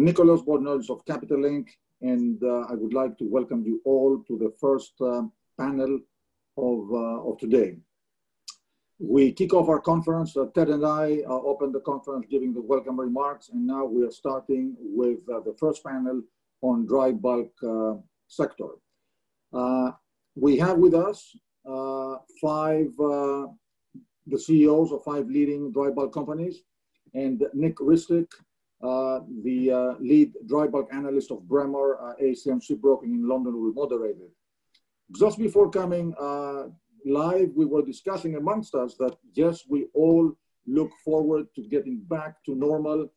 Nicholas Bornozis of Capital Link, and uh, I would like to welcome you all to the first uh, panel of, uh, of today. We kick off our conference. Uh, Ted and I uh, opened the conference giving the welcome remarks, and now we are starting with the first panel on dry bulk sector. we have with us five, the CEOs of five leading dry bulk companies, and Nick Ristic, uh, the uh, lead dry bulk analyst of Braemar uh, ACM Shipbroking in London will moderate it. Just before coming uh, live, we were discussing amongst us that yes, we all look forward to getting back to normal,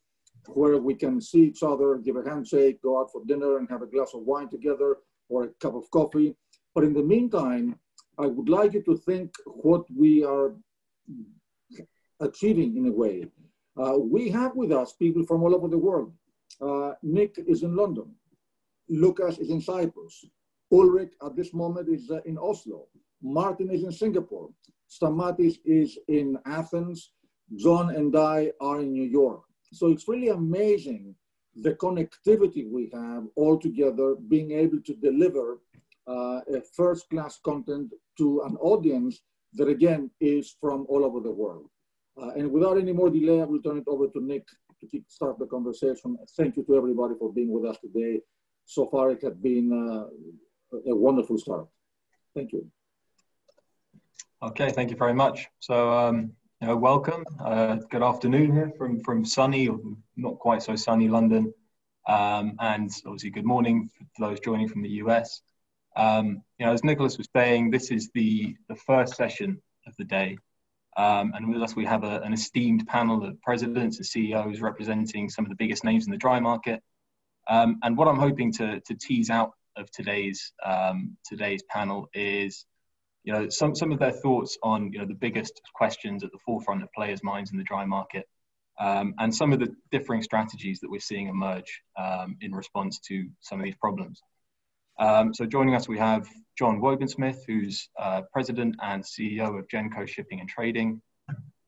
where we can see each other, give a handshake, go out for dinner and have a glass of wine together or a cup of coffee. But in the meantime, I would like you to think what we are achieving in a way. Uh, we have with us people from all over the world. Uh, Nick is in London. Lucas is in Cyprus. Ulrik at this moment is uh, in Oslo. Martyn is in Singapore. Stamatis is in Athens. John and I are in New York. So it's really amazing the connectivity we have all together, being able to deliver uh, a first class content to an audience that again is from all over the world. Uh, and without any more delay, I will turn it over to Nick to start the conversation. Thank you to everybody for being with us today. So far, it has been uh, a wonderful start. Thank you. Okay, thank you very much. So, um, you know, welcome. Uh, good afternoon here from, from sunny, or not quite so sunny London. Um, and obviously, good morning for those joining from the US. Um, you know, as Nicholas was saying, this is the, the first session of the day. Um, and with us, we have a, an esteemed panel of presidents and CEOs representing some of the biggest names in the dry market. Um, and what I'm hoping to, to tease out of today's um, today's panel is, you know, some, some of their thoughts on you know the biggest questions at the forefront of players' minds in the dry market, um, and some of the differing strategies that we're seeing emerge um, in response to some of these problems. Um, so joining us, we have John Wobensmith, who's uh, president and CEO of Genco Shipping and Trading,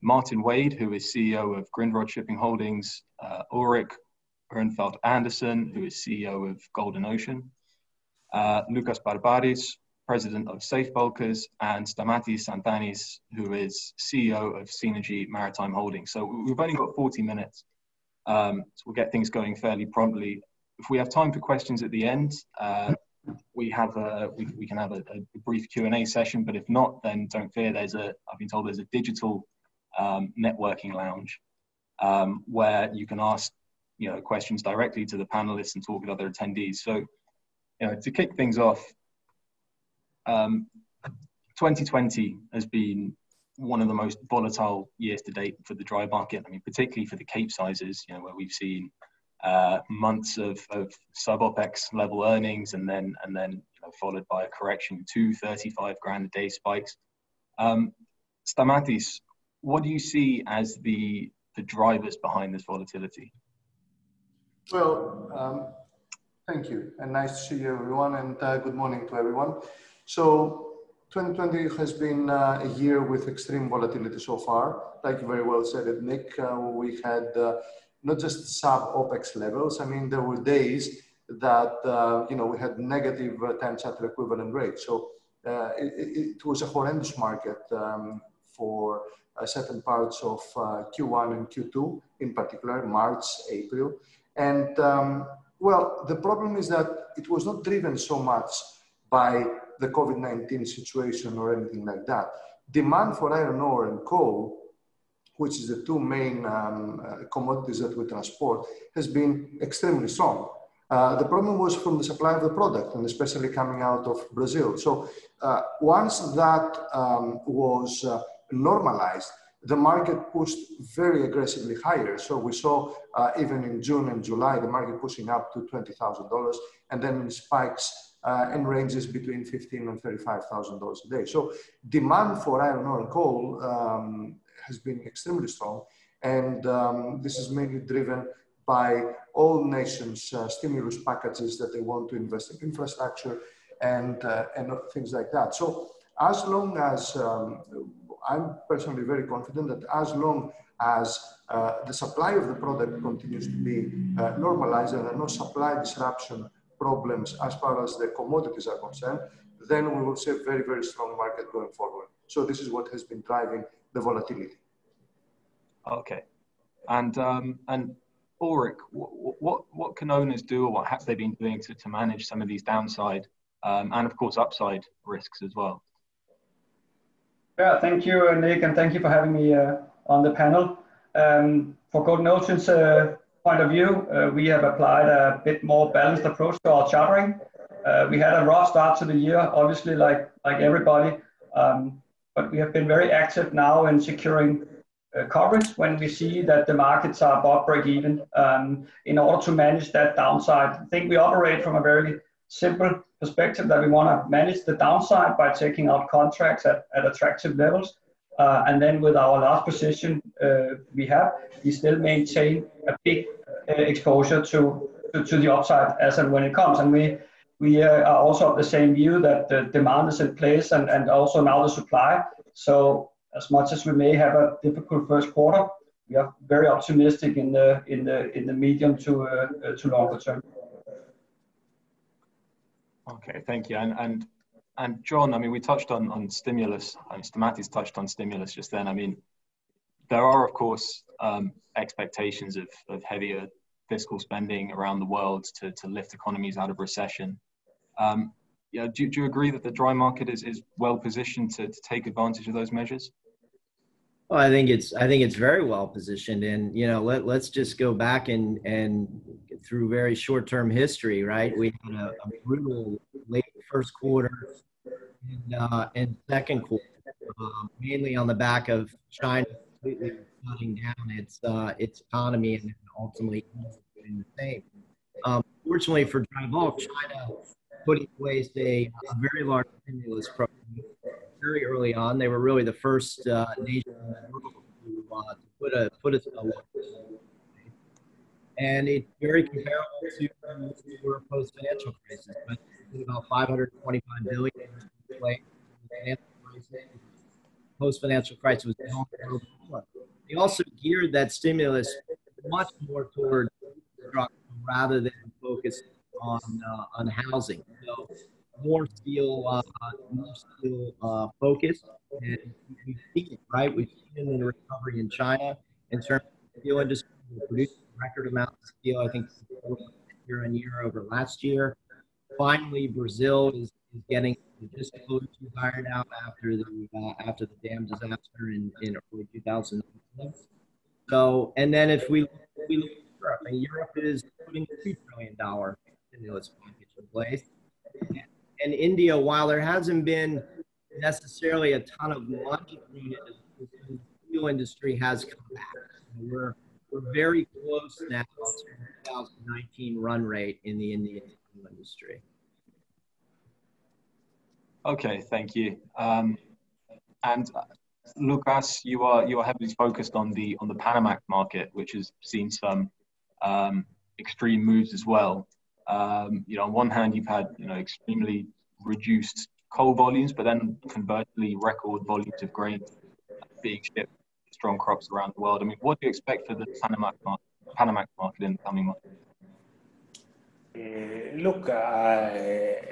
Martyn Wade, who is CEO of Grindrod Shipping Holdings, uh, Ulrik Uhrenfeldt Andersen, who is CEO of Golden Ocean, uh, Lucas Barmparis, president of Safe Bulkers, and Stamatis Tsantanis, who is CEO of Seanergy Maritime Holdings. So we've only got 40 minutes, um, so we'll get things going fairly promptly. If we have time for questions at the end, uh, we have a we, we can have a, a brief Q and A session. But if not, then don't fear. There's a I've been told there's a digital um, networking lounge um, where you can ask you know questions directly to the panelists and talk with other attendees. So you know to kick things off, um, 2020 has been one of the most volatile years to date for the dry market. I mean, particularly for the Cape sizes, you know, where we've seen uh, months of, of sub OPEX level earnings and then and then you know, followed by a correction to 35 grand a day spikes. Um, Stamatis, what do you see as the the drivers behind this volatility? Well, um, thank you, and nice to see you, everyone, and uh, good morning to everyone. So, 2020 has been uh, a year with extreme volatility so far. Like you very well said it, Nick, uh, we had uh, not just sub OPEX levels. I mean, there were days that, uh, you know, we had negative uh, time charter equivalent rates. So uh, it, it, was a horrendous market um, for uh, certain parts of uh, Q1 and Q2, in particular, March, April. And um, well, the problem is that it was not driven so much by the COVID-19 situation or anything like that. Demand for iron ore and coal which is the two main um, uh, commodities that we transport, has been extremely strong. Uh, the problem was from the supply of the product, and especially coming out of Brazil. So uh, once that um, was uh, normalized, the market pushed very aggressively higher. So we saw uh, even in June and July, the market pushing up to $20,000 and then in spikes uh, in ranges between fifteen and $35,000 a day. So demand for iron ore and coal um, has been extremely strong. And um, this is mainly driven by all nations' uh, stimulus packages that they want to invest in infrastructure and, uh, and things like that. So as long as, um, I'm personally very confident that as long as uh, the supply of the product continues to be uh, normalized and there are no supply disruption problems as far as the commodities are concerned, then we will see a very, very strong market going forward. So this is what has been driving the volatility. Okay. And, um, and Ulrik, what, what, what can owners do or what have they been doing to, to manage some of these downside um, and of course upside risks as well? Yeah, thank you, Nick, and thank you for having me uh, on the panel. Um, for Golden Ocean's uh, point of view, uh, we have applied a bit more balanced approach to our chartering. Uh, we had a rough start to the year, obviously, like like everybody, um, but we have been very active now in securing uh, coverage when we see that the markets are above break even um, in order to manage that downside. I think we operate from a very simple perspective that we want to manage the downside by taking out contracts at, at attractive levels. Uh, and then with our last position uh, we have, we still maintain a big uh, exposure to, to, to, the upside as and when it comes. And we, we uh, are also of the same view that the demand is in place and, and also now the supply. So as much as we may have a difficult first quarter, we are very optimistic in the, in the, in the medium to, uh, to longer term. Okay, thank you. And and and John, I mean, we touched on on stimulus, and Stamatis touched on stimulus just then. I mean, there are of course um, expectations of of heavier fiscal spending around the world to to lift economies out of recession. Um, yeah, do, do you agree that the dry market is, is well positioned to, to take advantage of those measures? Well, I think it's I think it's very well positioned, and you know, let let's just go back and and through very short term history, right? We had a, a brutal late first quarter and, uh, and second quarter, uh, mainly on the back of China completely shutting down its uh, its economy and ultimately doing the same. Um, fortunately for dry bulk, China put in place a, a very large stimulus program very early on. They were really the first uh, nation to, uh, to put a put a, and it's very comparable to the post financial crisis. But about 525 billion post financial crisis was They also geared that stimulus much more toward rather than focus on uh, on housing. So more steel, uh, more steel uh, focus, and we've it, right? We've seen in the recovery in China in terms of the steel industry producing record amounts of steel. I think year on year over last year. Finally, Brazil is, is getting logistical issues ironed out after the uh, after the dam disaster in, in early 2019. So, and then if we, if we look at Europe, and Europe is putting two trillion dollar stimulus package in place and India, while there hasn't been necessarily a ton of money the steel industry has come back. We're, we're very close now to 2019 run rate in the Indian steel industry. Okay, thank you. Um, and uh, Lucas, you are you are heavily focused on the on the Panamax market, which has seen some um, extreme moves as well um, you know, on one hand, you've had you know extremely reduced coal volumes, but then conversely, record volumes of grain being shipped, strong crops around the world. I mean, what do you expect for the Panamax market, market in the coming months? Uh, look, uh,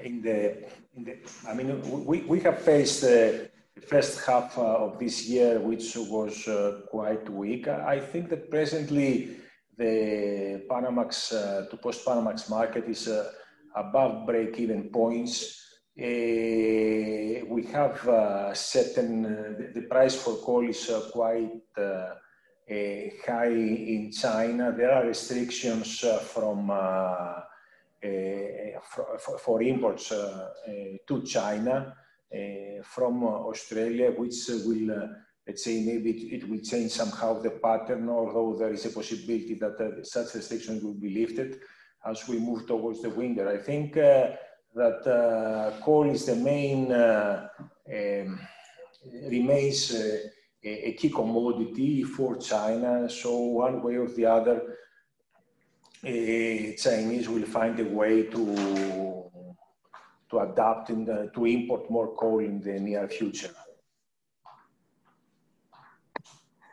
in, the, in the, I mean, we, we have faced the first half uh, of this year, which was uh, quite weak. I think that presently the Panamax uh, to post Panamax market is uh, above break even points. Uh, we have uh, certain, uh, the, price for coal is uh, quite high in China. There are restrictions from for, imports to China from Australia, which will let's say maybe it, it, will change somehow the pattern, although there is a possibility that uh, such restrictions will be lifted as we move towards the winter. I think uh, that uh, coal is the main, uh, um, remains uh, a, a, key commodity for China. So one way or the other, uh, Chinese will find a way to to adapt and to import more coal in the near future.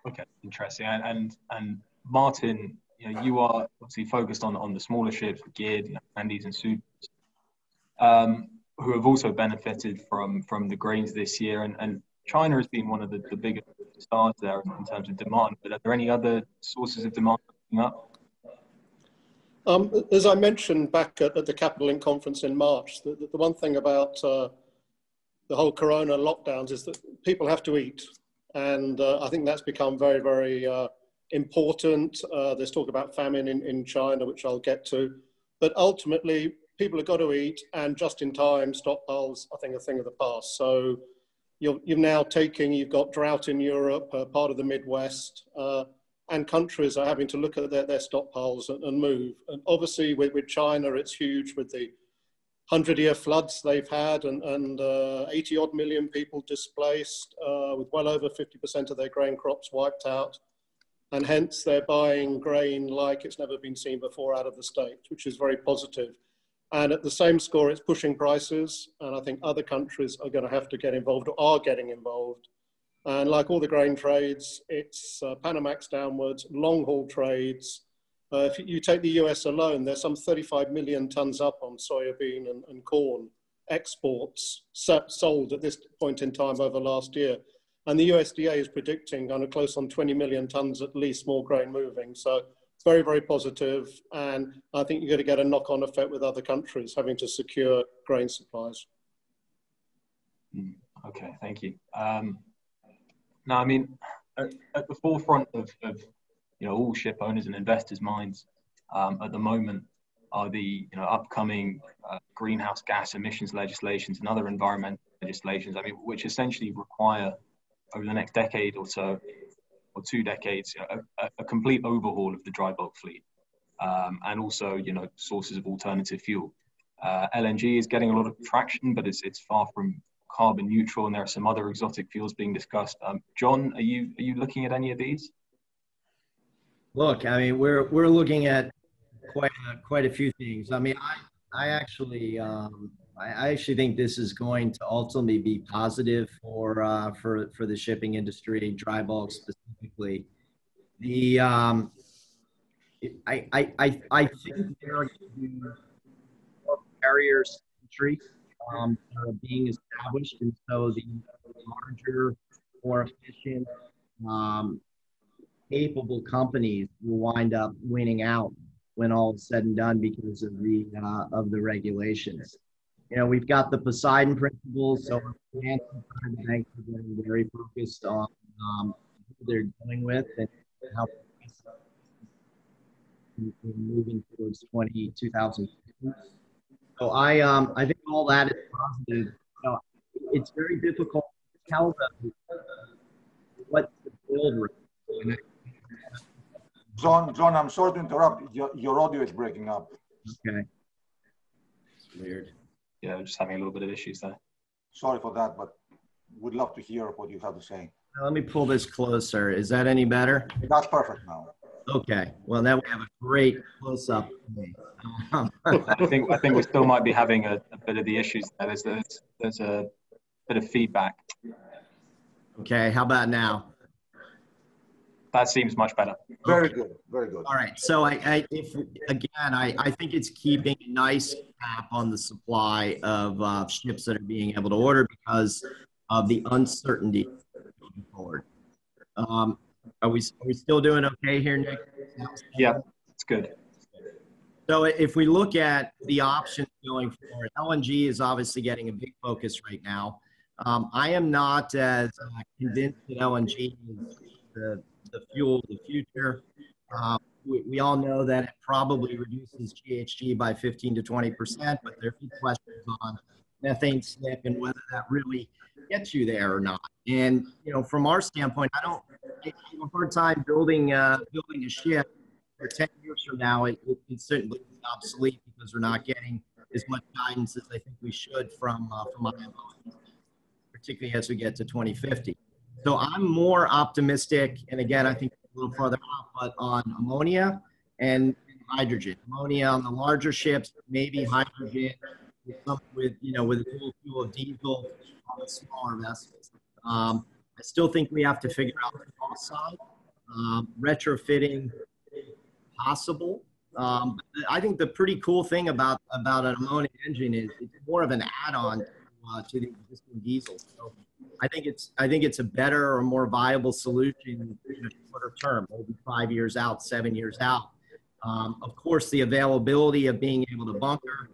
Okay, interesting. And and, and Martyn, you know, you are obviously focused on on the smaller ships, geared, you know, Handies and Supras, um, who have also benefited from from the grains this year. And, and China has been one of the, the biggest stars there in terms of demand. But are there any other sources of demand coming up? Um, as I mentioned back at, at, the Capital Link conference in March, the, the one thing about uh, the whole corona lockdowns is that people have to eat. And uh, I think that's become very, very uh, important. Uh, there's talk about famine in, in China, which I'll get to. But ultimately, people have got to eat, and just in time stockpiles, I think, a thing of the past. So you're, you're now taking, you've got drought in Europe, uh, part of the Midwest, uh, and countries are having to look at their, their stockpiles and, and move. And obviously, with, with China, it's huge with the 100 year floods they've had and, and uh, 80 odd million people displaced, uh, with well over 50% of their grain crops wiped out. And hence, they're buying grain like it's never been seen before out of the state, which is very positive. And at the same score, it's pushing prices. And I think other countries are going to have to get involved or are getting involved. And like all the grain trades, it's uh, Panamax downwards, long haul trades, uh, if you take the US alone, there's some 35 million tons up on soybean and, and corn exports sold at this point in time over last year. And the USDA is predicting kind of close on 20 million tons at least more grain moving. So it's very, very positive. And I think you're going to get a knock on effect with other countries having to secure grain supplies. Hmm, okay, thank you. Um, now, I mean, at, at the forefront of, of you know all ship owners and investors' minds um, at the moment are the you know upcoming uh, greenhouse gas emissions legislations and other environmental legislations. I mean, which essentially require over the next decade or so, or two decades, a, a, complete overhaul of the dry bulk fleet, um, and also you know sources of alternative fuel. Uh, LNG is getting a lot of traction, but it's it's far from carbon neutral, and there are some other exotic fuels being discussed. Um, John, are you are you looking at any of these? Look, I mean, we're we're looking at quite a, quite a few things. I mean, I I actually um, I actually think this is going to ultimately be positive for uh, for for the shipping industry, dry bulk specifically. The um, I, I I I think there are carriers entry um, are being established, and so the larger, more efficient um, capable companies will wind up winning out when all is said and done because of the uh, of the regulations. You know, we've got the Poseidon principles, so banks are getting very focused on um, who they're dealing with and how moving towards 20, 2050. So I um I think all that is positive. It's very difficult to tell them what to build. And John, John, I'm sorry to interrupt. Your, your audio is breaking up. Okay. Weird. Yeah, we're just having a little bit of issues there. Sorry for that, but would love to hear what you have to say. let me pull this closer. Is that any better? That's perfect now. Okay. Well, now we have a great close up. I think I think we still might be having a, a bit of the issues there. There's, there's there's a bit of feedback. Okay. How about now? That seems much better. Very good, very good. All right. So I, I if again, I, I think it's keeping a nice cap on the supply of uh, ships that are being able to order because of the uncertainty going forward. Um, are we are we still doing okay here, Nick? Yeah, it's good. So if we look at the options going forward, LNG is obviously getting a big focus right now. Um, I am not as uh, convinced that LNG is the the fuel of the future. Uh, we, we, all know that it probably reduces GHG by 15 to 20 percent, but there are questions on methane slip and whether that really gets you there or not. And you know, from our standpoint, I don't I have a hard time building uh, building a ship for 10 years from now. It, it, it certainly is obsolete because we're not getting as much guidance as I think we should from uh, from IMO, particularly as we get to 2050. So I'm more optimistic, and again, I think a little further out, but on ammonia and hydrogen. Ammonia on the larger ships, maybe hydrogen with you know with a dual fuel of diesel on the smaller vessels. Um, I still think we have to figure out the cost side. Um, retrofitting possible. Um, I think the pretty cool thing about about an ammonia engine is it's more of an add-on uh, to the existing diesel. So I think it's I think it's a better or more viable solution in the shorter term, maybe five years out, seven years out. Um, of course, the availability of being able to bunker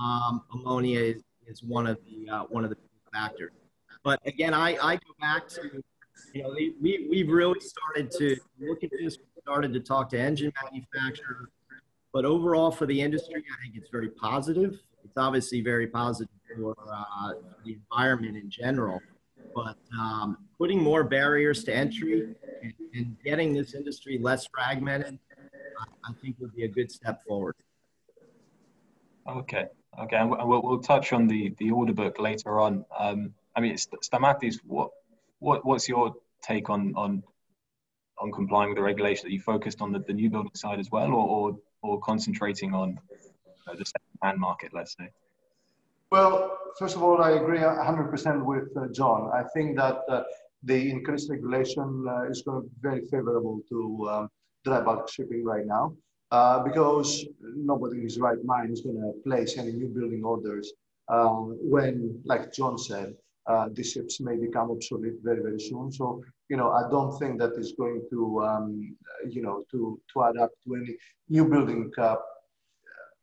um, ammonia is, is one of the uh, one of the factors. But again, I, I go back to you know we we've really started to look at this. Started to talk to engine manufacturers, but overall for the industry, I think it's very positive. It's obviously very positive for uh, the environment in general. But um, putting more barriers to entry and, and, getting this industry less fragmented, I, I think would be a good step forward. Okay. Okay, and we'll, we'll touch on the, the order book later on. Um, I mean, Stamatis, what, what, what's your take on, on, on complying with the regulation? That you focused on the, the new building side as well, or, or, or concentrating on uh, the second-hand market, let's say? Well, first of all, I agree 100% with uh, John. I think that uh, the increased regulation uh, is going to be very favorable to um, dry bulk shipping right now uh, because nobody in his right mind is going to place any new building orders uh, when, like John said, uh, these ships may become obsolete very, very soon. So, you know, I don't think that is going to, um, you know, to, to add up to any new building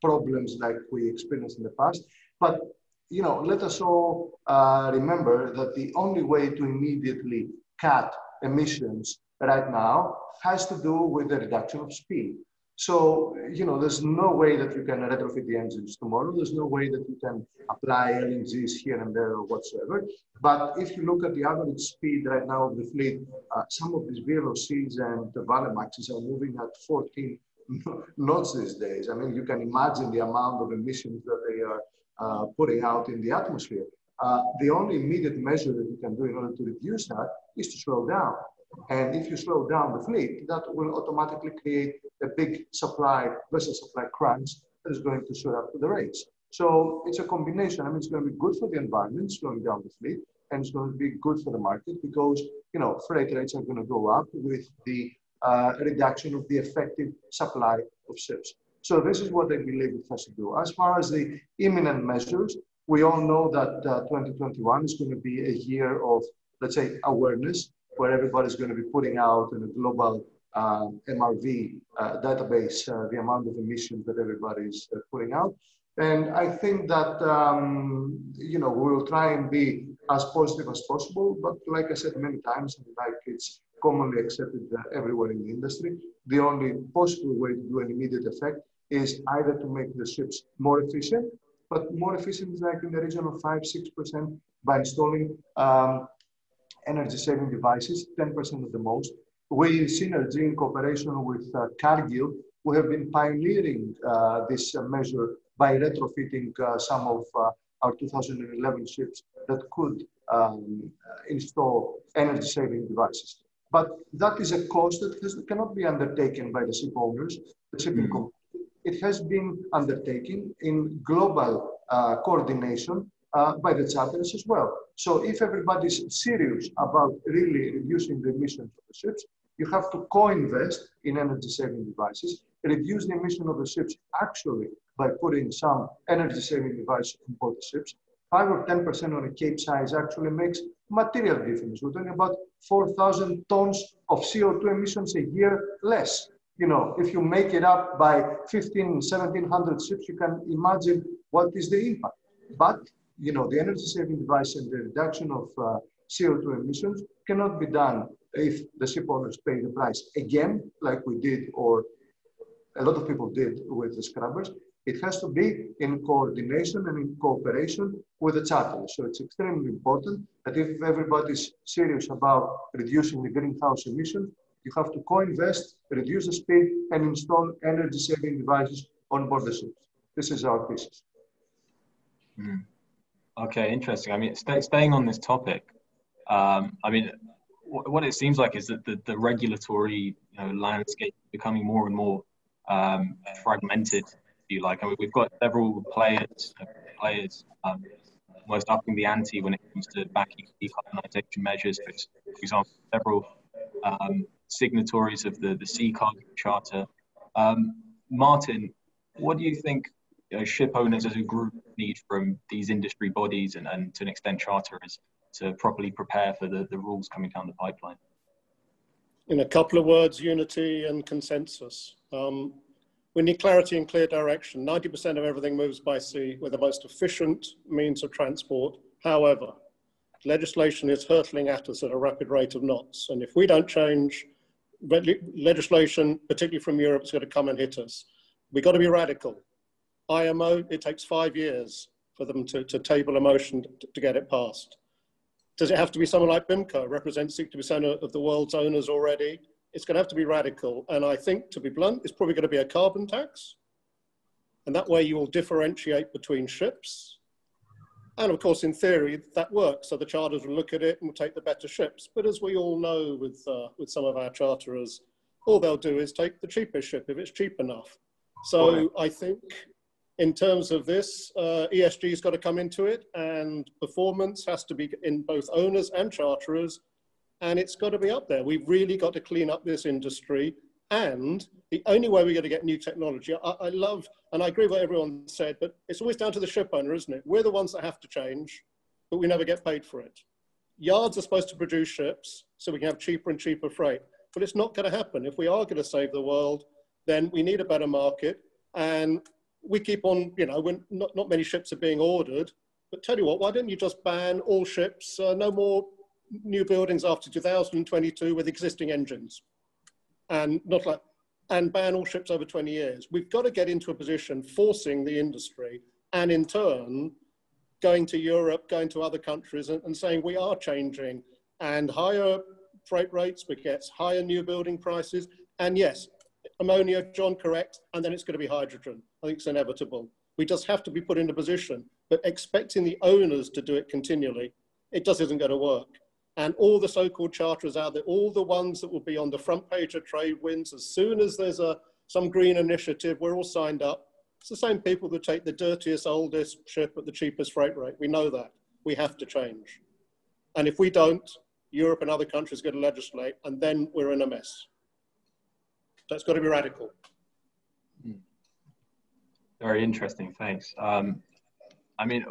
problems like we experienced in the past. But you know, let us all uh, remember that the only way to immediately cut emissions right now has to do with the reduction of speed. So, you know, there's no way that you can retrofit the engines tomorrow. There's no way that you can apply LNGs here and there or whatsoever. But if you look at the average speed right now of the fleet, uh, some of these VLOCs and the Valemaxes are moving at 14 knots these days. I mean, you can imagine the amount of emissions that they are uh, putting out in the atmosphere. Uh, the only immediate measure that you can do in order to reduce that is to slow down. And if you slow down the fleet, that will automatically create a big supply, vessel supply crunch that is going to shoot up to the rates. So it's a combination. I mean, it's going to be good for the environment, slowing down the fleet, and it's going to be good for the market because, you know, freight rates are going to go up with the uh, reduction of the effective supply of ships. So this is what I believe it has to do. As far as the imminent measures, we all know that uh, 2021 is going to be a year of, let's say, awareness, where everybody's going to be putting out in a global uh, MRV uh, database uh, the amount of emissions that everybody's uh, putting out. And I think that, um, you know, we will try and be as positive as possible. But like I said many times, like it's commonly accepted everywhere in the industry, the only possible way to do an immediate effect is either to make the ships more efficient, but more efficient is like in the region of 5 6% by installing um, energy saving devices, 10% of the most. We, Seanergy, in cooperation with uh, Cargill, we have been pioneering uh, this uh, measure by retrofitting uh, some of uh, our 2011 ships that could um, install energy saving devices. But that is a cost that has, cannot be undertaken by the ship owners, the shipping mm -hmm. It has been undertaken in global uh, coordination uh, by the charters as well. So if everybody's serious about really reducing the emissions of the ships, you have to co-invest in energy saving devices, reduce the emission of the ships actually by putting some energy saving devices on board the ships. Five or 10% on a cape size actually makes material difference. We're talking about 4,000 tons of CO2 emissions a year less you know, if you make it up by 15, 1700 ships, you can imagine what is the impact. But, you know, the energy saving device and the reduction of uh, CO2 emissions cannot be done if the ship owners pay the price again, like we did, or a lot of people did with the scrubbers. It has to be in coordination and in cooperation with the charter. So it's extremely important that if everybody's serious about reducing the greenhouse emissions, you have to co-invest, reduce the speed, and install energy-saving devices on board the ships. This is our thesis. Mm. Okay, interesting. I mean, stay, staying on this topic, um, I mean, what it seems like is that the, the regulatory you know, landscape is becoming more and more um, fragmented. If you like, I mean, we've got several players, players um, upping the ante when it comes to backing decarbonisation measures. For example, several um, signatories of the, the Sea Cargo Charter. Um, Martyn, what do you think you know, ship owners as a group need from these industry bodies and, and to an extent charterers to properly prepare for the, the rules coming down the pipeline? In a couple of words, unity and consensus. Um, we need clarity and clear direction. 90% of everything moves by sea. We're the most efficient means of transport. However, legislation is hurtling at us at a rapid rate of knots. And if we don't change, legislation, particularly from Europe, is going to come and hit us. We've got to be radical. IMO, it takes five years for them to, to table a motion to, to get it passed. Does it have to be someone like BIMCO, represents 60% of the world's owners already? It's going to have to be radical. And I think, to be blunt, it's probably going to be a carbon tax. And that way you will differentiate between ships. And of course, in theory, that works. So the charters will look at it and will take the better ships. But as we all know with, uh, with some of our charterers, all they'll do is take the cheapest ship if it's cheap enough. So I think in terms of this, uh, ESG has got to come into it, and performance has to be in both owners and charterers, and it's got to be up there. We've really got to clean up this industry, and the only way we're going to get new technology, I, I love, and I agree with what everyone said, but it's always down to the ship owner, isn't it? We're the ones that have to change, but we never get paid for it. Yards are supposed to produce ships so we can have cheaper and cheaper freight, but it's not going to happen. If we are going to save the world, then we need a better market, and we keep on, you know, when not, not many ships are being ordered, but tell you what, why don't you just ban all ships, uh, no more new buildings after 2022 with existing engines and not like, and ban all ships over 20 years. We've got to get into a position forcing the industry and in turn going to Europe, going to other countries and, and saying we are changing and higher freight rates begets higher new building prices. And yes, ammonia, John, correct, and then it's going to be hydrogen. I think it's inevitable. We just have to be put in a position, but expecting the owners to do it continually, it just isn't going to work. And all the so-called charters out there, all the ones that will be on the front page of TradeWinds, as soon as there's a some green initiative, we're all signed up. It's the same people that take the dirtiest, oldest ship at the cheapest freight rate. We know that. We have to change. And if we don't, Europe and other countries are going to legislate, and then we're in a mess. That's got to be radical. Hmm. Very interesting. Thanks. Um, I mean,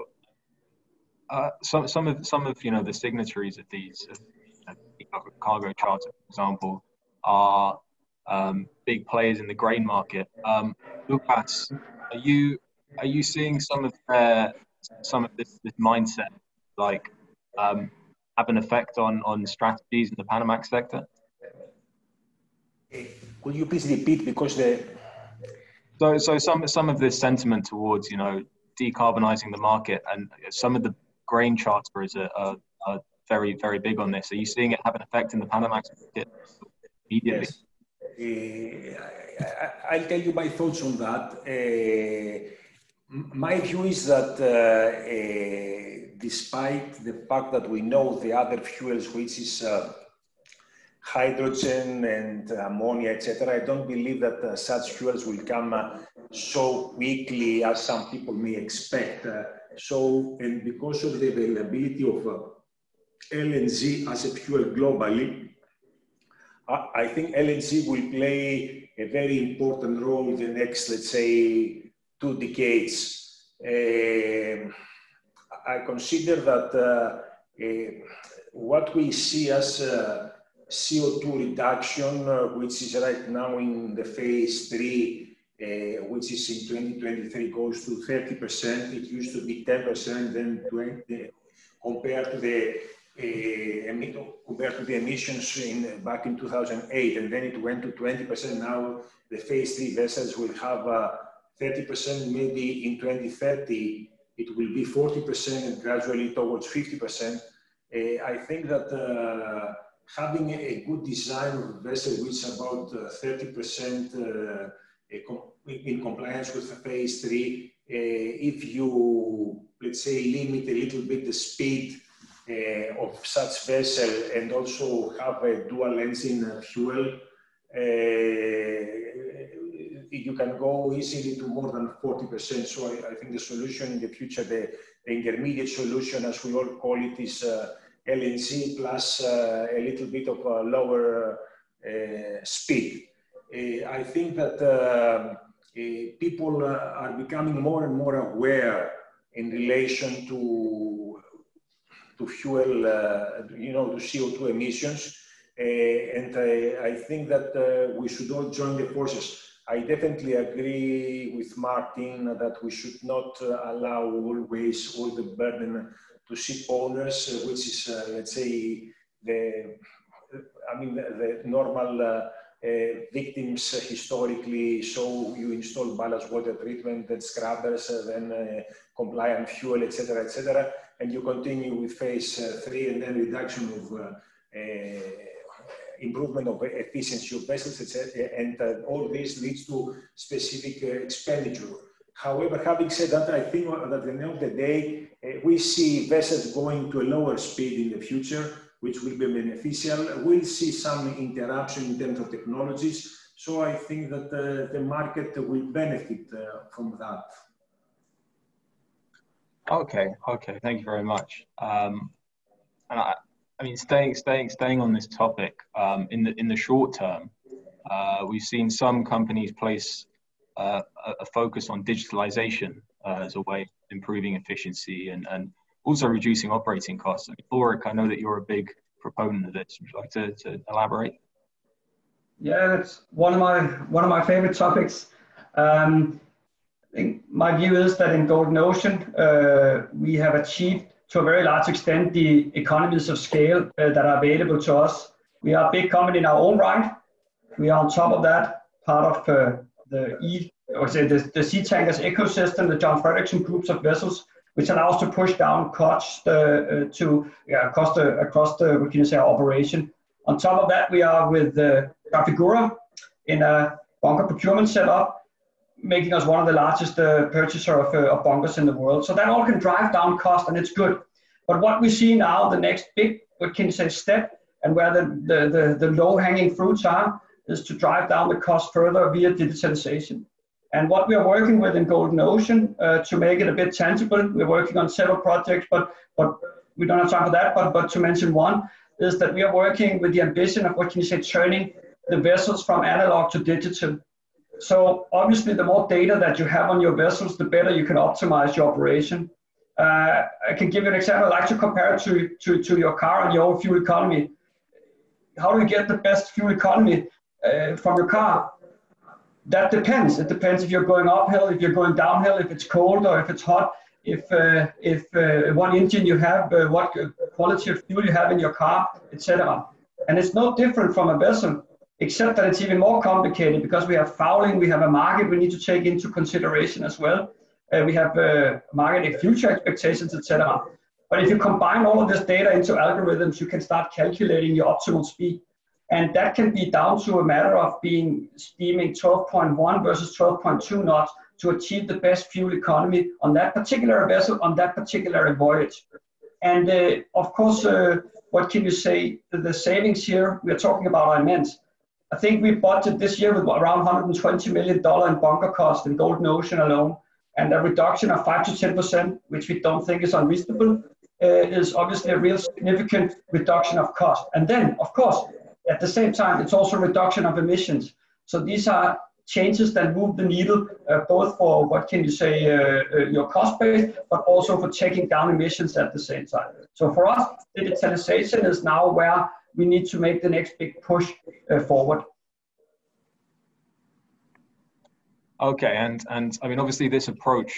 uh, some some of some of you know the signatories of these uh, cargo charter, for example, are um, big players in the grain market. Um, Lucas, are you are you seeing some of their some of this, this mindset like um, have an effect on on strategies in the Panamax sector? Could you please repeat because the so so some some of this sentiment towards you know decarbonizing the market and some of the grain charters are, are very very big on this. Are you seeing it have an effect in the Panamax market immediately? Yes. Uh, I'll tell you my thoughts on that. Uh, my view is that uh, uh, despite the fact that we know the other fuels, which is uh, hydrogen and ammonia, etc. I don't believe that uh, such fuels will come so quickly as some people may expect. Uh, so, and because of the availability of uh, LNG as a fuel globally, I, I think LNG will play a very important role in the next, let's say, two decades. Um, I consider that uh, uh, what we see as CO2 reduction, uh, which is right now in the phase three, uh, which is in 2023, goes to 30%. It used to be 10%, then 20, compared to the uh, compared to the emissions in back in 2008, and then it went to 20%. Now the phase three vessels will have 30%. Maybe in 2030, it will be 40%, and gradually towards 50%. I think that having a good design of a vessel which about 30% uh, uh in compliance with phase three, uh, if you, let's say, limit a little bit the speed uh, of such vessel and also have a dual engine fuel, you can go easily to more than 40%. So I, I think the solution in the future, the, the, intermediate solution, as we all call it, is uh, LNG plus uh, a little bit of a lower uh, speed. Uh, I think that um, people are becoming more and more aware in relation to to fuel, uh, you know, to CO2 emissions. Uh, and I, I, think that uh, we should all join the forces. I definitely agree with Martyn that we should not allow always all the burden to ship owners, which is, let's say, the, I mean, the, the normal uh, victims historically. So you install ballast water treatment, then scrubbers, then uh, compliant fuel, etc., etc and you continue with phase uh, three and then reduction of uh, uh, improvement of efficiency of vessels, etc. And all this leads to specific expenditure. However, having said that, I think that at the end of the day, we see vessels going to a lower speed in the future, which will be beneficial. We'll see some interruption in terms of technologies. So I think that uh, the market will benefit uh, from that. Okay, okay, thank you very much. Um, and I, I mean, staying, staying, staying on this topic, um, in the in the short term, uh, we've seen some companies place uh, a, a, focus on digitalization uh, as a way of improving efficiency and, and also reducing operating costs. Mean, I know that you're a big proponent of this. Would you like to, to elaborate? Yeah, it's one of my one of my favorite topics. Um, think my view is that in Golden Ocean, uh, we have achieved to a very large extent the economies of scale uh, that are available to us. We are a big company in our own right. We are on top of that part of uh, the E, or say the, the Seatankers ecosystem, the John Fredriksen groups of vessels, which allows to push down costs uh, uh, to across the across the what can say operation. On top of that, we are with uh, in a bunker procurement setup making us one of the largest uh, purchaser of, uh, of bunkers in the world. So that all can drive down cost and it's good. But what we see now, the next big, what can say, step and where the, the, the, the low hanging fruits are, is to drive down the cost further via digitalization. And what we are working with in Golden Ocean uh, to make it a bit tangible, we're working on several projects, but, but we don't have time for that, but, but to mention one, is that we are working with the ambition of what can you say, turning the vessels from analog to digital. So obviously, the more data that you have on your vessels, the better you can optimize your operation. Uh, I can give you an example. I like to compare it to, to, to your car and your fuel economy. How do you get the best fuel economy uh, from your car? That depends. It depends if you're going uphill, if you're going downhill, if it's cold or if it's hot, if uh, if uh, one engine you have, uh, what quality of fuel you have in your car, etc. And it's no different from a vessel except that it's even more complicated because we have fouling, we have a market we need to take into consideration as well. Uh, we have uh, market future expectations, etc. But if you combine all of this data into algorithms, you can start calculating your optimal speed. And that can be down to a matter of being steaming 12.1 versus 12.2 knots to achieve the best fuel economy on that particular vessel on that particular voyage. And uh, of course, uh, what can you say? The savings here we are talking about are immense. I think we budgeted this year with around 120 million dollar in bunker cost in Golden Ocean alone, and a reduction of five to 10 percent, which we don't think is unreasonable, uh, is obviously a real significant reduction of cost. And then, of course, at the same time, it's also reduction of emissions. So these are changes that move the needle uh, both for what can you say uh, uh, your cost base but also for taking down emissions at the same time so for us digitalization is now where we need to make the next big push uh, forward. Okay, and and I mean obviously this approach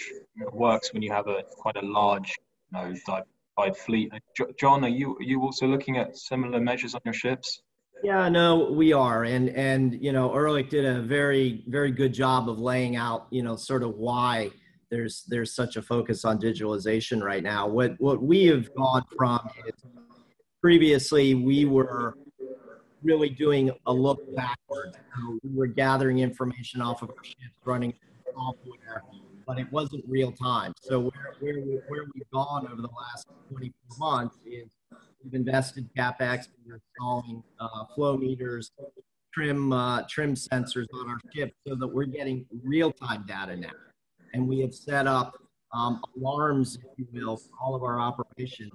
works when you have a quite a large, you know, diversified fleet. John, are you are you also looking at similar measures on your ships? Yeah, no, we are, and and you know, Ulrik did a very very good job of laying out, you know, sort of why there's there's such a focus on digitalization right now. What what we have gone from is previously we were really doing a look backward. So we were gathering information off of our ships, running software, but it wasn't real time. So where, where, where we've gone over the last 24 months is we've invested capex, we're installing uh, flow meters, trim uh, trim sensors on our ship so that we're getting real time data now, and we have set up um, alarms, if you will, for all of our operations.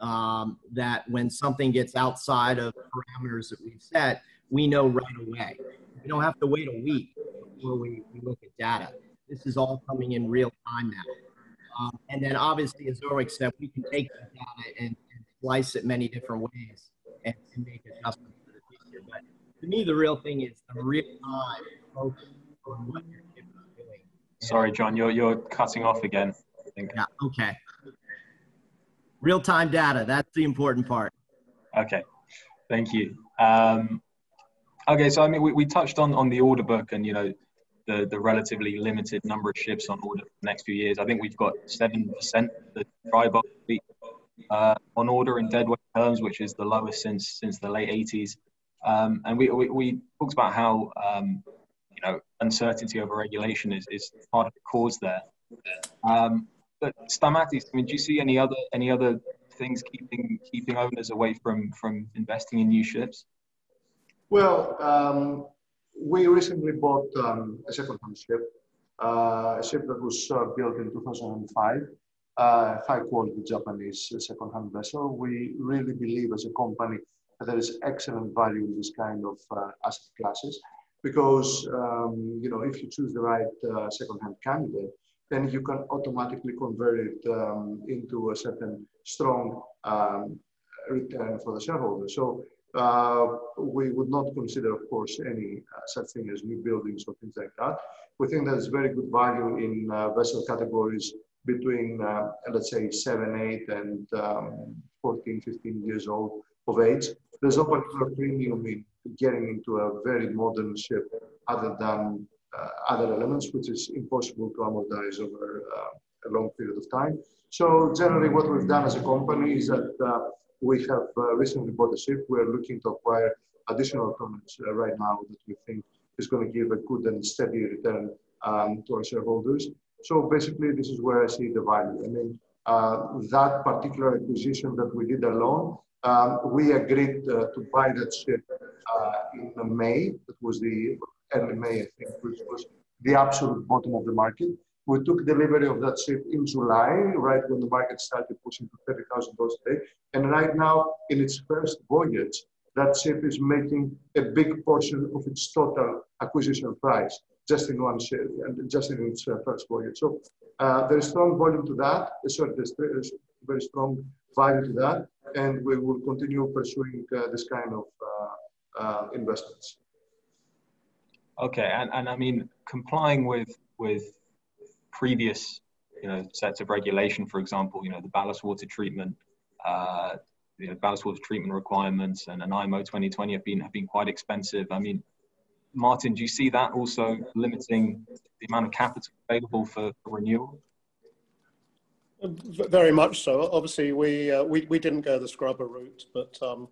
Um, that when something gets outside of parameters that we've set, we know right away. We don't have to wait a week before we, we look at data. This is all coming in real time now. Um, and then obviously, as Ulrik said, we can take the data and slice it many different ways and, and make adjustments for the future. But to me, the real thing is the real time focus on what your ship is doing. Sorry, John, you're, you're cutting off again. I think. Yeah, okay. Real time data, that's the important part. Okay, thank you. Um, okay, so I mean, we, we touched on, on the order book and, you know, the, the relatively limited number of ships on order for the next few years. I think we've got 7% of the dry bulk uh, on order in deadweight terms, which is the lowest since since the late 80s. Um, and we, we, we, talked about how um, you know uncertainty over regulation is, is part of the cause there. Um, but Stamatis, I mean, do you see any other any other things keeping keeping owners away from from investing in new ships? Well, um, we recently bought um, a second-hand ship, uh, a ship that was uh, built in 2005, uh, high-quality Japanese second-hand vessel. We really believe as a company that there is excellent value in this kind of uh, asset classes because, um, you know, if you choose the right uh, second-hand candidate, then you can automatically convert it um, into a certain strong um, return for the shareholder. So uh, we would not consider, of course, any uh, such thing as new buildings or things like that. We think there's very good value in uh, vessel categories between, uh, let's say, 7, 8, and um, 14, 15 years old of age. There's no particular premium in getting into a very modern ship other than uh, other elements, which is impossible to amortize over uh, a long period of time. So generally what we've done as a company is that we have uh, recently bought a ship. We're looking to acquire additional tonnage uh, right now that we think is going to give a good and steady return um, to our shareholders. So basically, this is where I see the value. I mean, uh, that particular acquisition that we did alone, um, we agreed uh, to buy that ship uh, in May. That was the early May, I think, which was the absolute bottom of the market. We took delivery of that ship in July, right when the market started pushing to $30,000 a day. And right now, in its first voyage, that ship is making a big portion of its total acquisition price just in one ship and just in its uh, first voyage. So uh, there is strong volume to that. Sorry, there's very strong value to that, and we will continue pursuing uh, this kind of investments. Okay, and, and I mean complying with with previous you know, sets of regulation, for example, you know, the ballast water treatment, uh, ballast water treatment requirements and an IMO 2020 have been, have been quite expensive. I mean, Martyn, do you see that also limiting the amount of capital available for, renewal? Very much so. Obviously, we, uh, we, we didn't go the scrubber route, but um,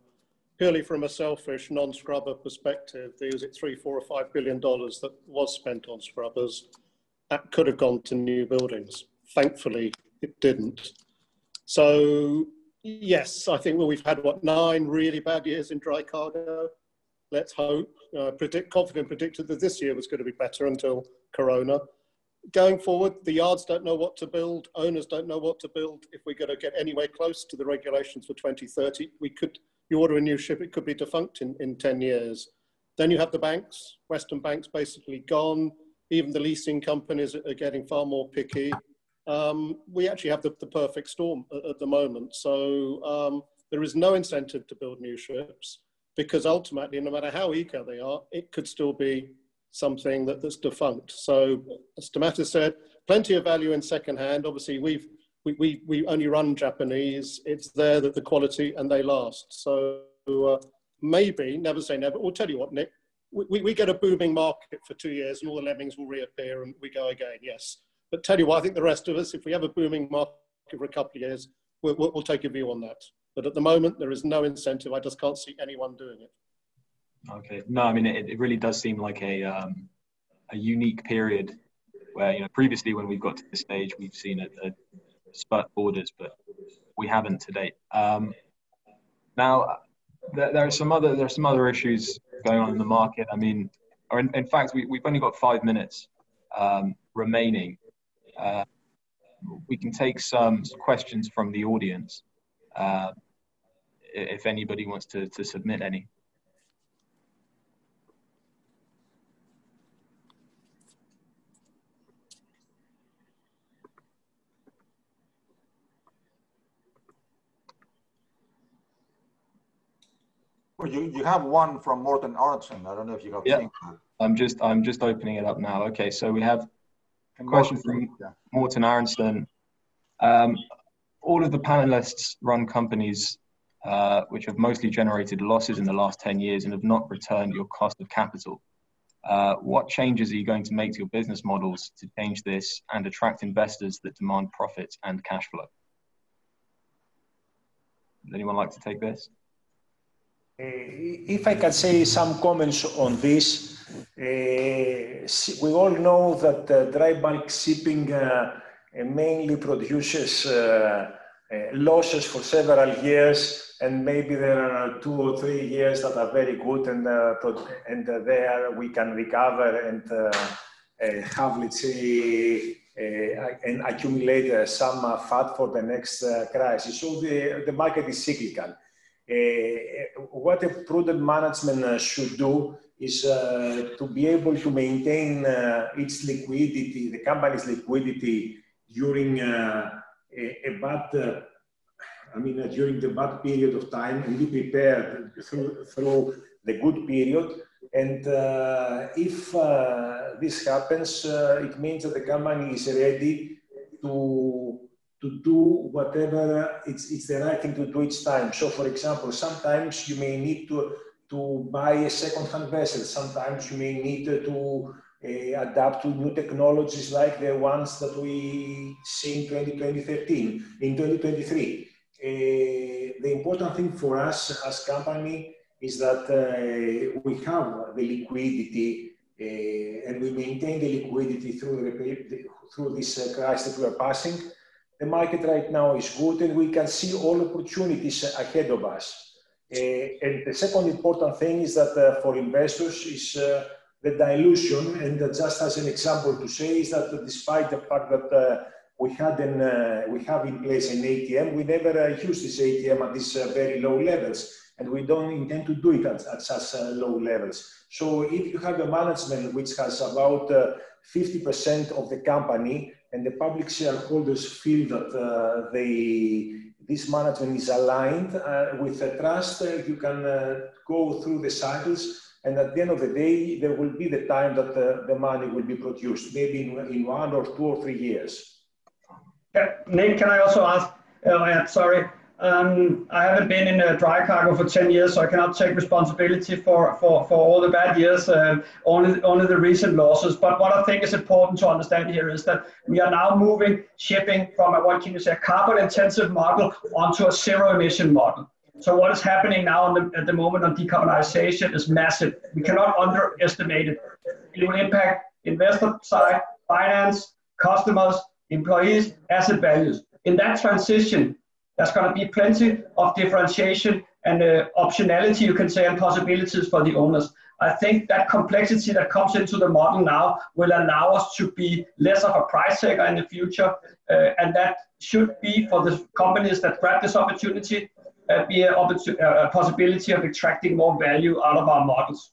purely from a selfish non-scrubber perspective, there was it three, four, or five billion dollars that was spent on scrubbers that could have gone to new buildings. Thankfully, it didn't. So, yes, I think well, we've had what nine really bad years in dry cargo. Let's hope. Uh, predict, confident predicted that this year was going to be better until Corona. Going forward, the yards don't know what to build. Owners don't know what to build. If we're going to get anywhere close to the regulations for 2030, we could. You order a new ship, it could be defunct in, in 10 years. Then you have the banks. Western banks basically gone even the leasing companies are getting far more picky. Um, we actually have the, the perfect storm at, at, the moment. So um, there is no incentive to build new ships because ultimately, no matter how eco they are, it could still be something that, that's defunct. So as Stamatis said, plenty of value in secondhand. Obviously, we've we, we, we only run Japanese. It's there that the quality and they last. So uh, maybe, never say never. We'll tell you what, Nick, we, we get a booming market for two years and all the lemmings will reappear and we go again, yes. But tell you what, I think the rest of us, if we have a booming market for a couple of years, we'll, we'll take a view on that. But at the moment, there is no incentive. I just can't see anyone doing it. Okay. No, I mean, it, it really does seem like a, um, a unique period where, you know, previously when we've got to this stage, we've seen a, a spurt orders, but we haven't to date. Um, now, there, there, are some other there are some other issues going on in the market. I mean, or in, in fact, we, we've only got five minutes um, remaining. Uh, we can take some questions from the audience uh, if anybody wants to, to submit any. Well, you, you have one from Morten Arntzen. I don't know if you have yeah. I'm just I'm just opening it up now. Okay, so we have a question from yeah. Morten Arntzen. Um, all of the panelists run companies uh, which have mostly generated losses in the last 10 years and have not returned your cost of capital. Uh, what changes are you going to make to your business models to change this and attract investors that demand profits and cash flow? Would anyone like to take this? Uh, if I can say some comments on this, uh, we all know that uh, dry bulk shipping mainly produces losses for several years, and maybe there are two or three years that are very good, and uh, and uh, there we can recover and uh, have, let's say, and accumulate some fat for the next crisis. So the, the market is cyclical. Uh, what a prudent management uh, should do is uh, to be able to maintain its liquidity, the company's liquidity during a, a, bad, I mean, during the bad period of time and be prepared through, through the good period. And uh, if uh, this happens, uh, it means that the company is ready to to do whatever it's, it's the right thing to do each time. So, for example, sometimes you may need to, to buy a second-hand vessel. Sometimes you may need to uh, adapt to new technologies like the ones that we see in 2013, in 2023. Uh, the important thing for us as company is that uh, we have the liquidity uh, and we maintain the liquidity through, the, through this crisis that we are passing the market right now is good and we can see all opportunities ahead of us. And the second important thing is that for investors is the dilution. And just as an example to say is that despite the fact that we had an, uh, we have in place an ATM, we never uh, use this ATM at these very low levels. And we don't intend to do it at, at such low levels. So if you have a management which has about 50% of the company and the public shareholders feel that uh, they, this management is aligned uh, with the trust, uh, you can uh, go through the cycles. And at the end of the day, there will be the time that the money will be produced, maybe in, in one or two or three years. Nick, can I also ask, uh, sorry, um, I haven't been in a dry cargo for 10 years, so I cannot take responsibility for, for, for all the bad years, uh, only, only the recent losses. But what I think is important to understand here is that we are now moving shipping from a, what can you say, a carbon intensive model onto a zero emission model. So what is happening now the, at the moment on decarbonization is massive. We cannot underestimate it. It will impact investor side, finance, customers, employees, asset values. In that transition, there's going to be plenty of differentiation and uh, optionality, you can say, and possibilities for the owners. I think that complexity that comes into the model now will allow us to be less of a price taker in the future, uh, and that should be for the companies that grab this opportunity, uh, be a, a possibility of extracting more value out of our models.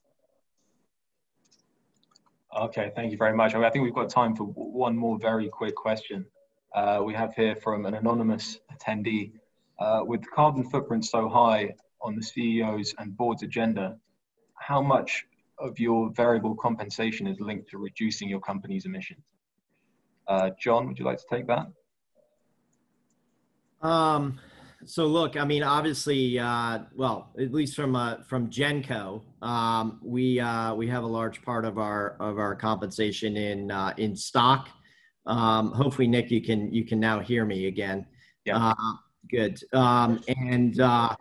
Okay, thank you very much. I, mean, I think we've got time for one more very quick question uh, we have here from an anonymous attendee. Uh, with carbon footprint so high on the CEO's and board's agenda, how much of your variable compensation is linked to reducing your company's emissions? Uh, John, would you like to take that? Um, so look, I mean, obviously, uh, well, at least from uh, from Genco, um, we uh, we have a large part of our of our compensation in uh, in stock. Um, hopefully, Nick, you can you can now hear me again. Yeah. Uh, good. Um, and uh,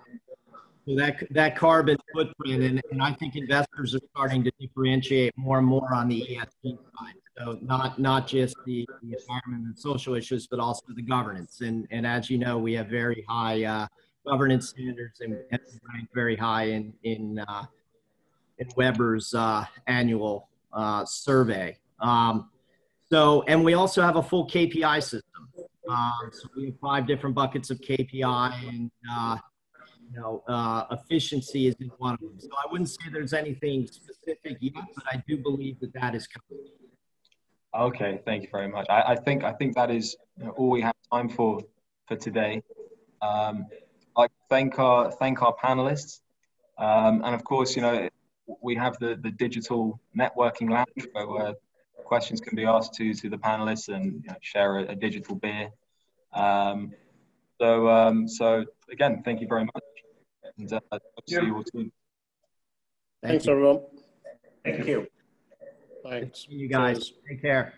so that that carbon footprint, and, and I think investors are starting to differentiate more and more on the ESG side. So not not just the, the environment and social issues, but also the governance. And and as you know, we have very high uh, governance standards and, and very high in in uh, in Webber's uh, annual uh, survey. Um, so, and we also have a full KPI system. Um, so we have five different buckets of KPI, and uh, you know, uh, efficiency is in one of them. So I wouldn't say there's anything specific yet, but I do believe that that is coming. Okay, thank you very much. I, I think I think that is you know, all we have time for for today. Um, I thank our thank our panelists, um, and of course, you know, we have the the digital networking lounge where, where questions can be asked to to the panelists and you know, share a, a, digital beer. Um, so um, so again, thank you very much, and uh, see you all soon. Thanks, everyone. Thank you. Thanks. You guys, take care.